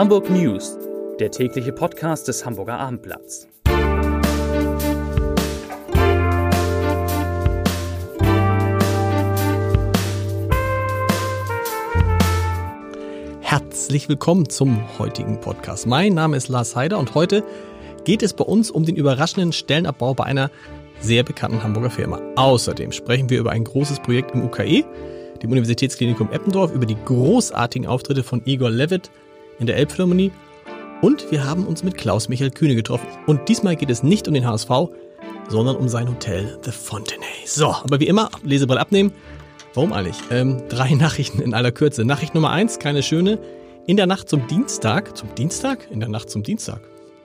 Hamburg News, der tägliche Podcast des Hamburger Abendblatts. Herzlich willkommen zum heutigen Podcast. Mein Name ist Lars Heider und heute geht es bei uns um den überraschenden Stellenabbau bei einer sehr bekannten Hamburger Firma. Außerdem sprechen wir über ein großes Projekt im UKE, dem Universitätsklinikum Eppendorf, über die großartigen Auftritte von Igor Levitt in der Elbphilharmonie und wir haben uns mit Klaus-Michael Kühne getroffen. Und diesmal geht es nicht um den HSV, sondern um sein Hotel The Fontenay. So, aber wie immer, Leseball abnehmen. Warum eigentlich? Ähm, drei Nachrichten in aller Kürze. Nachricht Nummer eins, keine schöne. In der Nacht zum Dienstag, zum Dienstag? In der Nacht zum Dienstag.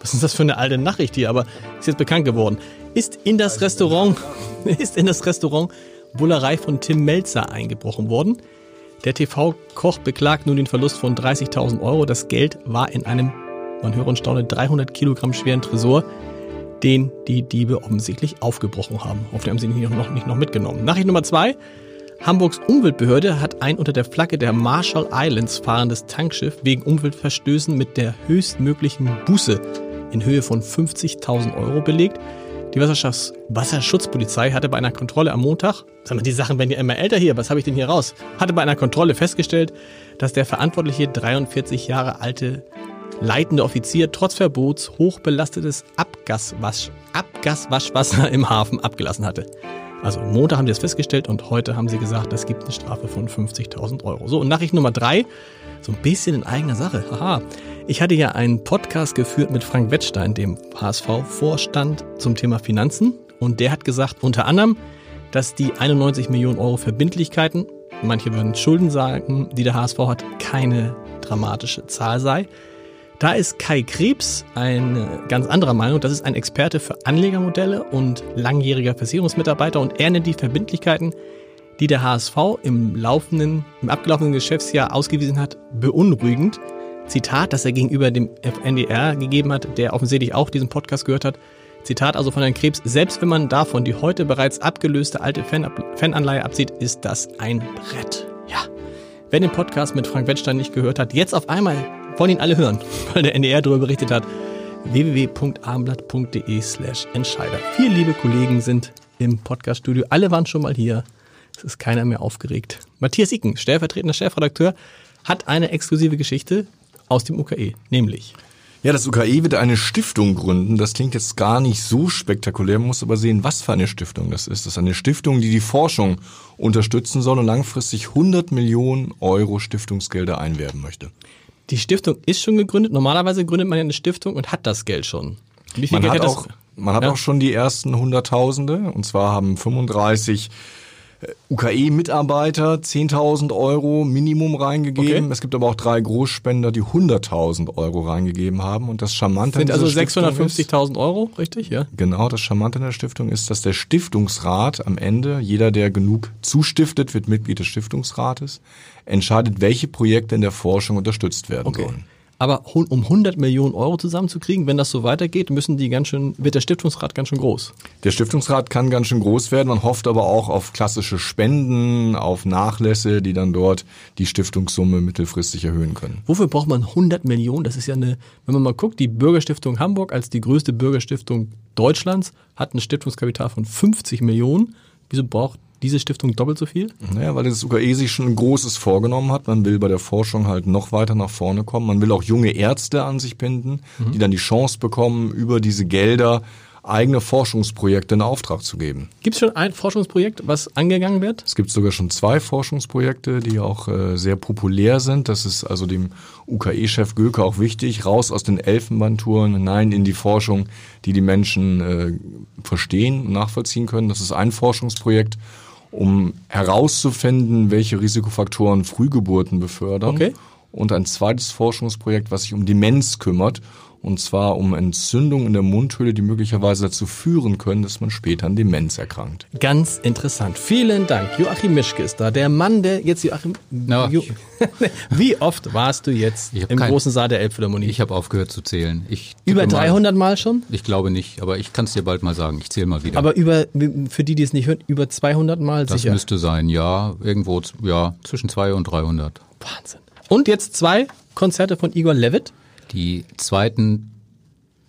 Was ist das für eine alte Nachricht hier? Aber ist jetzt bekannt geworden. Ist in das Restaurant, ist in das Restaurant Bullerei von Tim Melzer eingebrochen worden. Der TV-Koch beklagt nun den Verlust von 30.000 Euro. Das Geld war in einem, man höre und staune, 300 Kilogramm schweren Tresor, den die Diebe offensichtlich aufgebrochen haben. Hoffentlich haben sie ihn noch nicht noch mitgenommen. Nachricht Nummer zwei. Hamburgs Umweltbehörde hat ein unter der Flagge der Marshall Islands fahrendes Tankschiff wegen Umweltverstößen mit der höchstmöglichen Buße in Höhe von 50.000 Euro belegt. Die Wasserschafts Wasserschutzpolizei hatte bei einer Kontrolle am Montag, sagen wir, die Sachen werden ja immer älter hier, was habe ich denn hier raus? Hatte bei einer Kontrolle festgestellt, dass der verantwortliche 43 Jahre alte leitende Offizier trotz Verbots hochbelastetes Abgaswasch, Abgaswaschwasser im Hafen abgelassen hatte. Also Montag haben sie das festgestellt und heute haben sie gesagt, es gibt eine Strafe von 50.000 Euro. So, und Nachricht Nummer drei, so ein bisschen in eigener Sache. Haha. Ich hatte ja einen Podcast geführt mit Frank Wettstein, dem HSV-Vorstand zum Thema Finanzen. Und der hat gesagt, unter anderem, dass die 91 Millionen Euro Verbindlichkeiten, manche würden Schulden sagen, die der HSV hat, keine dramatische Zahl sei. Da ist Kai Krebs ein ganz anderer Meinung. Das ist ein Experte für Anlegermodelle und langjähriger Versicherungsmitarbeiter und er nennt die Verbindlichkeiten, die der HSV im laufenden, im abgelaufenen Geschäftsjahr ausgewiesen hat, beunruhigend. Zitat, das er gegenüber dem NDR gegeben hat, der offensichtlich auch diesen Podcast gehört hat. Zitat also von Herrn Krebs, selbst wenn man davon die heute bereits abgelöste alte Fan Fananleihe absieht, ist das ein Brett. Ja. Wer den Podcast mit Frank Wettstein nicht gehört hat, jetzt auf einmal wollen ihn alle hören, weil der NDR darüber berichtet hat. www.abendblatt.de slash Entscheider. Vier liebe Kollegen sind im Podcaststudio. Alle waren schon mal hier. Es ist keiner mehr aufgeregt. Matthias Icken, stellvertretender Chefredakteur, hat eine exklusive Geschichte aus dem UKE, nämlich. Ja, das UKE wird eine Stiftung gründen. Das klingt jetzt gar nicht so spektakulär. Man muss aber sehen, was für eine Stiftung das ist. Das ist eine Stiftung, die die Forschung unterstützen soll und langfristig 100 Millionen Euro Stiftungsgelder einwerben möchte. Die Stiftung ist schon gegründet. Normalerweise gründet man ja eine Stiftung und hat das Geld schon. Wie viel man Geld hat, auch, man hat ja. auch schon die ersten Hunderttausende. Und zwar haben 35 UKE-Mitarbeiter 10.000 Euro Minimum reingegeben. Okay. Es gibt aber auch drei Großspender, die 100.000 Euro reingegeben haben. Und das Charmante sind also 650.000 Euro, richtig? Ja. Genau, das Charmante in der Stiftung ist, dass der Stiftungsrat am Ende, jeder, der genug zustiftet, wird Mitglied des Stiftungsrates, entscheidet, welche Projekte in der Forschung unterstützt werden okay. sollen. Aber um 100 Millionen Euro zusammenzukriegen, wenn das so weitergeht, müssen die ganz schön, wird der Stiftungsrat ganz schön groß. Der Stiftungsrat kann ganz schön groß werden. Man hofft aber auch auf klassische Spenden, auf Nachlässe, die dann dort die Stiftungssumme mittelfristig erhöhen können. Wofür braucht man 100 Millionen? Das ist ja eine, wenn man mal guckt, die Bürgerstiftung Hamburg als die größte Bürgerstiftung Deutschlands hat ein Stiftungskapital von 50 Millionen. Wieso braucht diese Stiftung doppelt so viel? Naja, weil das UKE sich schon ein Großes vorgenommen hat. Man will bei der Forschung halt noch weiter nach vorne kommen. Man will auch junge Ärzte an sich binden, mhm. die dann die Chance bekommen, über diese Gelder eigene Forschungsprojekte in Auftrag zu geben. Gibt es schon ein Forschungsprojekt, was angegangen wird? Es gibt sogar schon zwei Forschungsprojekte, die auch äh, sehr populär sind. Das ist also dem UKE-Chef Göke auch wichtig. Raus aus den Elfenbandtouren, hinein in die Forschung, die die Menschen äh, verstehen und nachvollziehen können. Das ist ein Forschungsprojekt um herauszufinden, welche Risikofaktoren Frühgeburten befördern. Okay. Und ein zweites Forschungsprojekt, was sich um Demenz kümmert und zwar um Entzündungen in der Mundhöhle, die möglicherweise dazu führen können, dass man später an Demenz erkrankt. Ganz interessant. Vielen Dank. Joachim Mischke ist da, der Mann, der jetzt Joachim. No. Jo Wie oft warst du jetzt im kein, großen Saal der Elbphilharmonie? Ich habe aufgehört zu zählen. Ich über 300 mal, mal, schon? Ich glaube nicht, aber ich kann es dir bald mal sagen. Ich zähle mal wieder. Aber über, für die, die es nicht hören, über 200 mal das sicher? Das müsste sein, ja. Irgendwo, ja, zwischen 200 und 300. Wahnsinn. Und jetzt zwei Konzerte von Igor Levitt. Die zweiten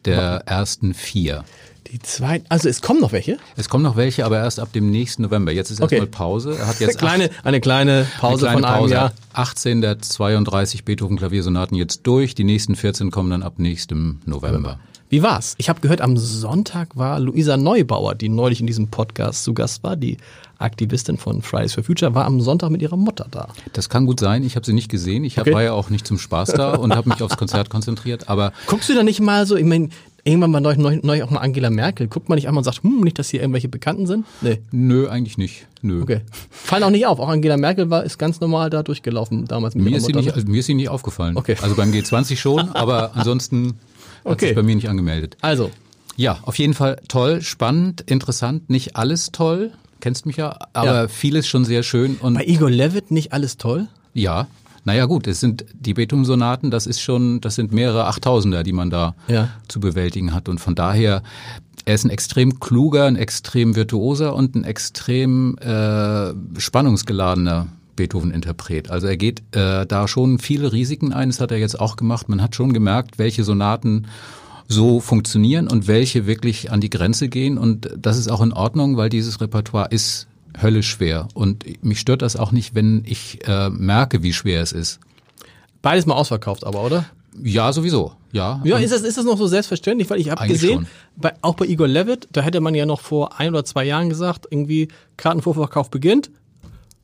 der ersten vier. Die zweiten, also es kommen noch welche? Es kommen noch welche, aber erst ab dem nächsten November. Jetzt ist Okay. erstmal Pause. Er hat jetzt kleine, acht- eine kleine Pause eine kleine von einem Pause. Jahr. 18 der 32 Beethoven Klaviersonaten jetzt durch. Die nächsten 14 kommen dann ab nächstem November. Wie war's? Ich habe gehört, am Sonntag war Luisa Neubauer, die neulich in diesem Podcast zu Gast war, die Aktivistin von Fridays for Future, war am Sonntag mit ihrer Mutter da. Das kann gut sein. Ich habe sie nicht gesehen. Ich Okay. war ja auch nicht zum Spaß da und habe mich aufs Konzert konzentriert. Aber Guckst du da nicht mal so, ich meine, irgendwann war neulich, neulich, neulich auch mal Angela Merkel, guckt man nicht einmal und sagt, hm, nicht, dass hier irgendwelche Bekannten sind? Nee. nö, eigentlich nicht. Nö. Okay. Fallen auch nicht auf. Auch Angela Merkel war, ist ganz normal da durchgelaufen damals mit Mir ist, sie Mutter. nicht, also mir ist sie nicht aufgefallen. Okay. Also beim G20 schon, aber ansonsten hat Okay. sich bei mir nicht angemeldet. Also, Ja, auf jeden Fall toll, spannend, interessant. Nicht alles toll, kennst mich ja, aber Ja. vieles schon sehr schön. Und bei Igor Levitt nicht alles toll? ja, naja gut, es sind die Beethoven-Sonaten, das ist schon, das sind mehrere Achttausender, die man da Ja. zu bewältigen hat. Und von daher, er ist ein extrem kluger, ein extrem virtuoser und ein extrem äh, spannungsgeladener Beethoven-Interpret. Also er geht äh, da schon viele Risiken ein, das hat er jetzt auch gemacht. Man hat schon gemerkt, welche Sonaten so funktionieren und welche wirklich an die Grenze gehen. Und das ist auch in Ordnung, weil dieses Repertoire ist höllisch schwer. Und mich stört das auch nicht, wenn ich äh, merke, wie schwer es ist. Beides mal ausverkauft aber, oder? Ja, sowieso. Ja. Ja, ist das, ist das noch so selbstverständlich? Weil ich habe gesehen, bei, auch bei Igor Levitt, da hätte man ja noch vor ein oder zwei Jahren gesagt, irgendwie Kartenvorverkauf beginnt,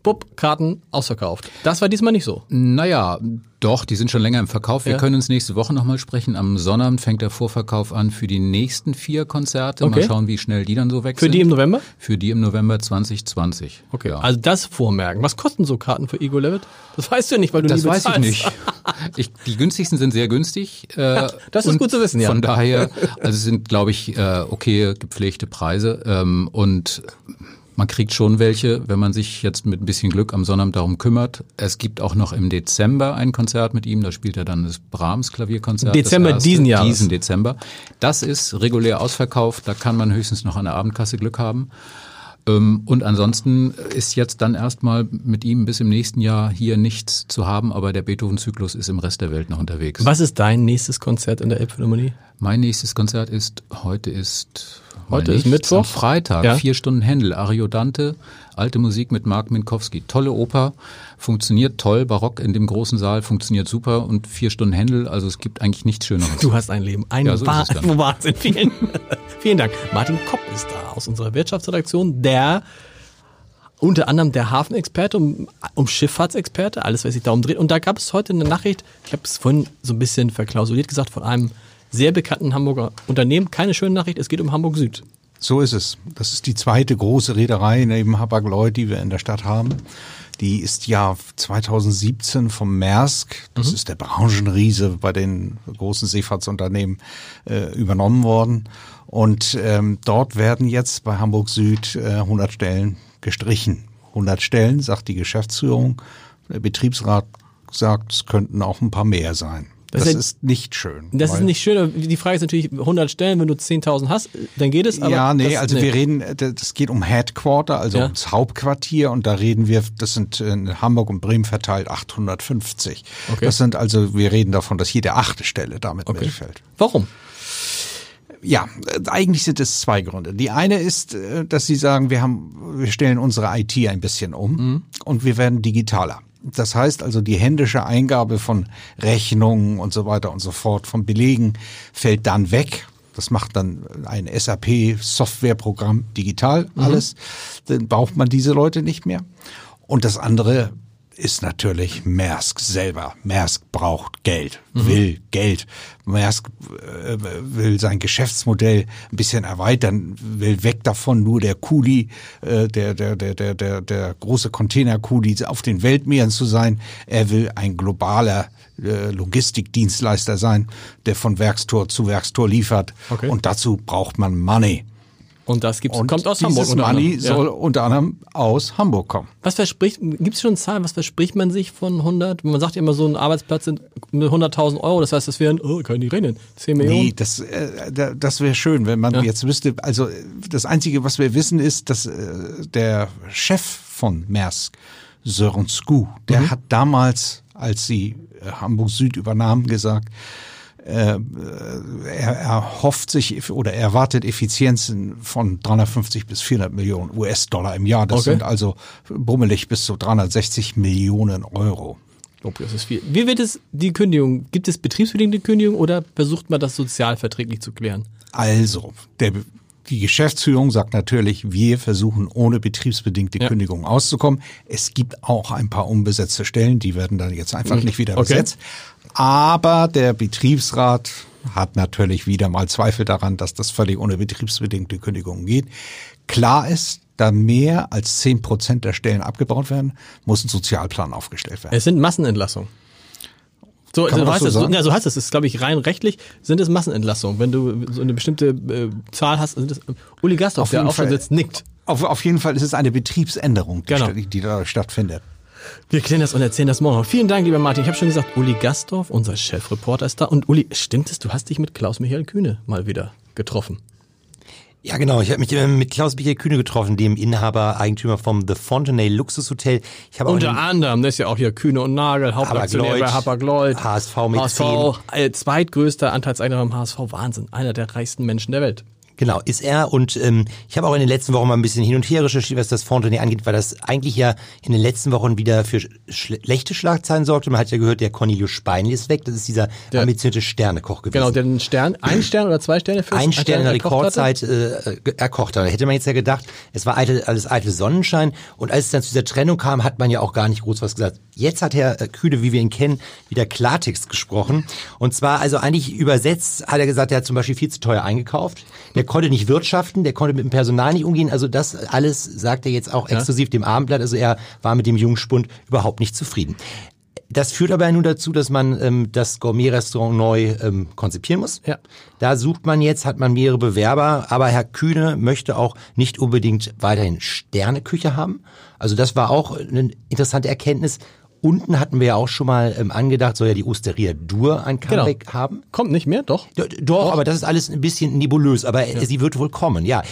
bupp, Karten ausverkauft. Das war diesmal nicht so. Naja, doch, die sind schon länger im Verkauf. Wir Ja. können uns nächste Woche nochmal sprechen. Am Sonnabend fängt der Vorverkauf an für die nächsten vier Konzerte. Okay. Mal schauen, wie schnell die dann so weg Für sind. die im November? Für die im November 2020. Okay. Ja. Also das vormerken. Was kosten so Karten für Igor Levitt? Das weißt du ja nicht, weil du Das nie weiß ich nicht. Ich, die günstigsten sind sehr günstig. Äh, das ist gut zu wissen, ja. Von daher, also es sind, glaube ich, äh, okay gepflegte Preise. Ähm, und man kriegt schon welche, wenn man sich jetzt mit ein bisschen Glück am Sonnabend darum kümmert. Es gibt auch noch im Dezember ein Konzert mit ihm. Da spielt er dann das Brahms Klavierkonzert. Dezember erste, diesen Jahres. Diesen Dezember. Das ist regulär ausverkauft. Da kann man höchstens noch an der Abendkasse Glück haben. Ähm, Und ansonsten ist jetzt dann erstmal mit ihm bis im nächsten Jahr hier nichts zu haben, aber der Beethoven-Zyklus ist im Rest der Welt noch unterwegs. Was ist dein nächstes Konzert in der Elbphilharmonie? Mein nächstes Konzert ist, heute ist, Heute ist Mittwoch. am Freitag, Ja. vier Stunden Händel, Ariodante, alte Musik mit Mark Minkowski. Tolle Oper, funktioniert toll, barock in dem großen Saal, funktioniert super und vier Stunden Händel, also es gibt eigentlich nichts Schöneres. Du hast ein Leben. Ein Ja, so. Wahnsinn. Vielen, vielen Dank. Martin Kopp ist da aus unserer Wirtschaftsredaktion, der unter anderem der Hafenexperte, um, um Schifffahrtsexperte, alles, was sich darum dreht. Und da gab es heute eine Nachricht, ich habe es vorhin so ein bisschen verklausuliert gesagt, von einem sehr bekannten Hamburger Unternehmen. Keine schöne Nachricht, es geht um Hamburg Süd. So ist es. Das ist die zweite große Reederei neben Hapag-Lloyd, die wir in der Stadt haben. Die ist ja 2017 vom Maersk, das ist der Branchenriese bei den großen Seefahrtsunternehmen, äh, übernommen worden. Und ähm, dort werden jetzt bei Hamburg Süd äh, 100 Stellen gestrichen. 100 Stellen, sagt die Geschäftsführung. Der Betriebsrat sagt, es könnten auch ein paar mehr sein. Das Das, ist ist nicht schön. Das ist nicht schön. Die Frage ist natürlich, 100 Stellen, wenn du 10.000 hast, dann geht es. Aber ja, nee, also wir reden, äh, das geht um Headquarter, also Ja. ums Hauptquartier und da reden wir, das sind in Hamburg und Bremen verteilt 850. Okay. Das sind also, wir reden davon, dass jede achte Stelle damit Okay. mitfällt. Warum? Ja, äh, eigentlich sind es zwei Gründe. Die eine ist, äh, dass sie sagen, wir haben, wir stellen unsere IT ein bisschen um und wir werden digitaler. Das heißt also, die händische Eingabe von Rechnungen und so weiter und so fort, von Belegen fällt dann weg. Das macht dann ein SAP-Softwareprogramm digital alles. Dann braucht man diese Leute nicht mehr. Und das andere ist natürlich Maersk selber. Maersk braucht Geld, will Geld. Maersk äh, will sein Geschäftsmodell ein bisschen erweitern, will weg davon, nur der Kuli, äh, der, der, der, der, der, der große Container-Kuli auf den Weltmeeren zu sein. Er will ein globaler äh, Logistikdienstleister sein, der von Werkstor zu Werkstor liefert. Okay. Und dazu braucht man Money. Und das gibt's, Und kommt aus dieses Hamburg. unter Money anderem. Ja. soll unter anderem aus Hamburg kommen. Was verspricht, gibt es schon Zahlen, was verspricht man sich von 100? Man sagt ja immer, so ein Arbeitsplatz sind mit 100.000 Euro, das heißt, das wären, oh, ich nicht rechnen, 10 Millionen. Nee, das, äh, da- das wäre schön, wenn man Ja. jetzt wüsste, also das Einzige, was wir wissen, ist, dass äh, der Chef von Maersk, Sören Sku, der Mhm. hat damals, als sie äh, Hamburg Süd übernahmen, gesagt, er, er hofft sich oder er erwartet Effizienzen von 350 bis 400 Millionen US-Dollar im Jahr. Das Okay. sind also bummelig bis zu 360 Millionen Euro. Oh, das ist viel. Wie wird es die Kündigung? Gibt es betriebsbedingte Kündigung oder versucht man das sozialverträglich zu klären? Also, der, die Geschäftsführung sagt natürlich, wir versuchen ohne betriebsbedingte Ja. Kündigung auszukommen. Es gibt auch ein paar unbesetzte Stellen, die werden dann jetzt einfach nicht wieder Mhm. Okay. besetzt. Aber der Betriebsrat hat natürlich wieder mal Zweifel daran, dass das völlig ohne betriebsbedingte Kündigung geht. Klar ist, da mehr als zehn Prozent der Stellen abgebaut werden, muss ein Sozialplan aufgestellt werden. Es sind Massenentlassungen. So, so, heißt so das, so, ja, so heißt es. Das ist, glaube ich, rein rechtlich sind es Massenentlassungen. Wenn du so eine bestimmte äh, Zahl hast, sind es Uli Gastorf, Auf der auch schon sitzt, nickt. Auf, auf jeden Fall ist es eine Betriebsänderung, die, Genau. die da stattfindet. Wir klären das und erzählen das morgen. noch. Vielen Dank, lieber Martin. Ich habe schon gesagt, Uli Gastorf, unser Chefreporter, ist da. Und Uli, stimmt es, du hast dich mit Klaus-Michael Kühne mal wieder getroffen. Ja, genau. Ich habe mich äh, mit Klaus Michael Kühne getroffen, dem Inhaber, Eigentümer vom The Fontenay Luxushotel. Ich habe Unter anderem, das ist ja auch hier Kühne und Nagel, Hauptaktionär bei Hapag-Lloyd. HSV mit HSV, äh, zweitgrößter Anteilseigner beim HSV. Wahnsinn. Einer der reichsten Menschen der Welt. Genau, ist er. Und ähm, ich habe auch in den letzten Wochen mal ein bisschen hin und her recherchiert, was das Fontenay angeht, weil das eigentlich ja in den letzten Wochen wieder für schle schlechte Schlagzeilen sorgte. Man hat ja gehört, der Cornelius Speinli ist weg. Das ist dieser Der- ambitionierte Sternekoch gewesen. Genau, den Stern, ein Stern oder zwei Sterne für ein Stern in der? Rekordzeit äh, erkocht hat. Da hätte man jetzt ja gedacht, es war eitel, alles eitel Sonnenschein. Und als es dann zu dieser Trennung kam, hat man ja auch gar nicht groß was gesagt. Jetzt hat Herr äh, Kühne, wie wir ihn kennen, wieder Klartext gesprochen. Und zwar, also eigentlich übersetzt, hat er gesagt, er hat zum Beispiel viel zu teuer eingekauft. Der konnte nicht wirtschaften, der konnte mit dem Personal nicht umgehen. Also das alles sagt er jetzt auch exklusiv dem Abendblatt. Also er war mit dem Jungspund überhaupt nicht zufrieden. Das führt aber nun dazu, dass man ähm, das Gourmet-Restaurant neu ähm, konzipieren muss. Ja. Da sucht man jetzt, hat man mehrere Bewerber, aber Herr Kühne möchte auch nicht unbedingt weiterhin Sterneküche haben. Also das war auch eine interessante Erkenntnis. Unten hatten wir ja auch schon mal ähm, angedacht, soll ja die Osteria Dur ein Genau. Comeback haben. Kommt nicht mehr, doch. D doch, aber das ist alles ein bisschen nebulös, aber äh, sie wird wohl kommen, ja. Die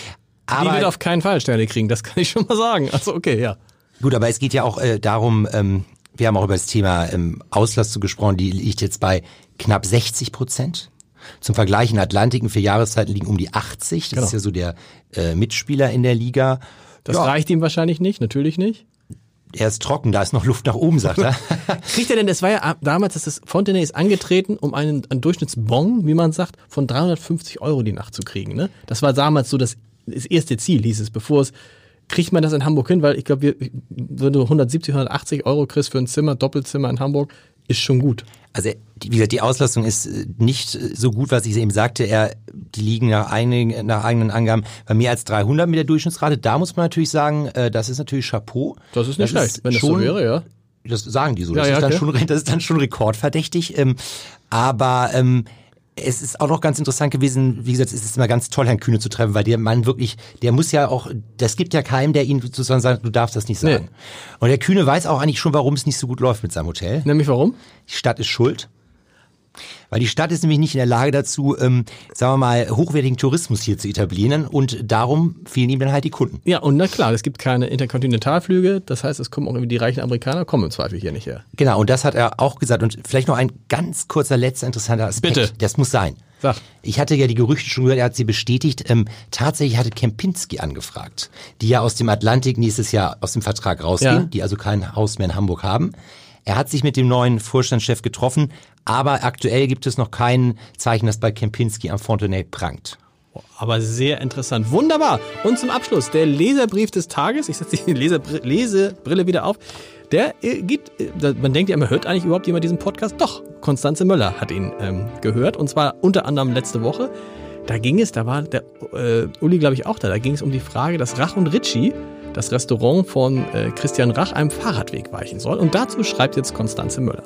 Aber wird auf keinen Fall Sterne kriegen, das kann ich schon mal sagen. Also okay, ja. Gut, aber es geht ja auch äh, darum, ähm, wir haben auch über das Thema ähm, Auslastung gesprochen, die liegt jetzt bei knapp 60 Prozent. Zum Vergleich in Atlantik in vier Jahreszeiten liegen um die 80. Das Genau. ist ja so der äh, Mitspieler in der Liga. Das ja, reicht ihm wahrscheinlich nicht, natürlich nicht. Er ist trocken, da ist noch Luft nach oben, sagt er. Kriegt er denn, es war ja damals, dass das Fontenay ist angetreten, um einen, einen Durchschnittsbon, wie man sagt, von 350 Euro die Nacht zu kriegen. Ne? Das war damals so das, das erste Ziel, hieß es, bevor es, kriegt man das in Hamburg hin, weil ich glaube, wenn du 170, 180 Euro kriegst für ein Zimmer, Doppelzimmer in Hamburg, ist schon gut. Also die- wie gesagt, die Auslastung ist äh, nicht äh, so gut, was ich eben sagte. Er, die liegen nach, einigen, nach eigenen Angaben bei mehr als 300 mit der Durchschnittsrate. Da muss man natürlich sagen, äh, das ist natürlich Chapeau. Das ist nicht schlecht, wenn das so wäre, ja. Das sagen die so. Ja, Das, ja, ist, dann okay. schon, das ist dann schon rekordverdächtig. Ähm, aber ähm, es ist auch noch ganz interessant gewesen, wie gesagt, es ist immer ganz toll, Herrn Kühne zu treffen, weil der Mann wirklich, der muss ja auch, das gibt ja keinem, der ihn sozusagen sagt, du darfst das nicht sagen. Und der Kühne weiß auch eigentlich schon, warum es nicht so gut läuft mit seinem Hotel. Nämlich warum? Die Stadt ist schuld. Weil die Stadt ist nämlich nicht in der Lage dazu, ähm, sagen wir mal, hochwertigen Tourismus hier zu etablieren und darum fehlen ihm dann halt die Kunden. Ja, und na klar, es gibt keine Interkontinentalflüge, das heißt, es kommen auch irgendwie die reichen Amerikaner, kommen im Zweifel hier nicht her. Genau, und das hat er auch gesagt. Und vielleicht noch ein ganz kurzer letzter interessanter Aspekt. Bitte. Das muss sein. Sag. Ich hatte ja die Gerüchte schon gehört, er hat sie bestätigt. Ähm, tatsächlich hatte Kempinski angefragt, die ja aus dem Atlantik nächstes Jahr aus dem Vertrag rausgehen, Ja. die also kein Haus mehr in Hamburg haben. Er hat sich mit dem neuen Vorstandschef getroffen, aber aktuell gibt es noch kein Zeichen, das bei Kempinski am Fontenay prangt. Aber sehr interessant. Wunderbar. Und zum Abschluss der Leserbrief des Tages. Ich setze die Leserbr Lesebrille wieder auf. Der äh, geht, äh, man denkt ja, man hört eigentlich überhaupt jemand diesen Podcast. Doch, Konstanze Möller hat ihn ähm, gehört. Und zwar unter anderem letzte Woche. Da ging es, da war der äh, Uli, glaube ich, auch da. Da ging es um die Frage, dass Rach und Ritchie, das Restaurant von äh, Christian Rach, einem Fahrradweg weichen soll. Und dazu schreibt jetzt Konstanze Möller.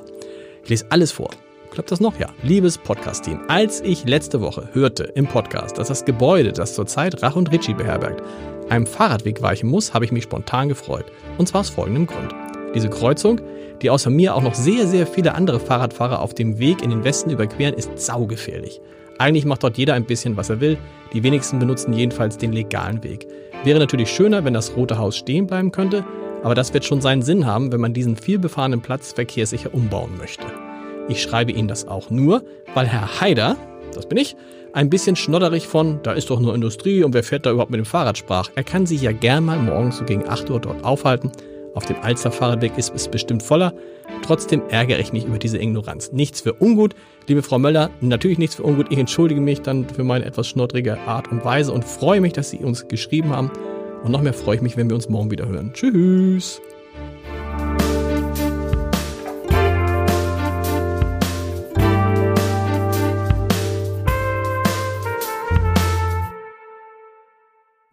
Ich lese alles vor. Klappt das noch? Ja. Liebes Podcast-Team, als ich letzte Woche hörte im Podcast, dass das Gebäude, das zurzeit Rach und Ritchie beherbergt, einem Fahrradweg weichen muss, habe ich mich spontan gefreut. Und zwar aus folgendem Grund. Diese Kreuzung, die außer mir auch noch sehr, sehr viele andere Fahrradfahrer auf dem Weg in den Westen überqueren, ist saugefährlich. Eigentlich macht dort jeder ein bisschen, was er will. Die wenigsten benutzen jedenfalls den legalen Weg. Wäre natürlich schöner, wenn das Rote Haus stehen bleiben könnte, aber das wird schon seinen Sinn haben, wenn man diesen vielbefahrenen Platz verkehrssicher umbauen möchte. Ich schreibe Ihnen das auch nur, weil Herr Haider, das bin ich, ein bisschen schnodderig von, da ist doch nur Industrie und wer fährt da überhaupt mit dem Fahrrad sprach. Er kann sich ja gern mal morgens so gegen 8 Uhr dort aufhalten. Auf dem Fahrradweg ist es bestimmt voller. Trotzdem ärgere ich mich über diese Ignoranz. Nichts für ungut. Liebe Frau Möller, natürlich nichts für ungut. Ich entschuldige mich dann für meine etwas schnoddrige Art und Weise und freue mich, dass Sie uns geschrieben haben. Und noch mehr freue ich mich, wenn wir uns morgen wieder hören. Tschüss.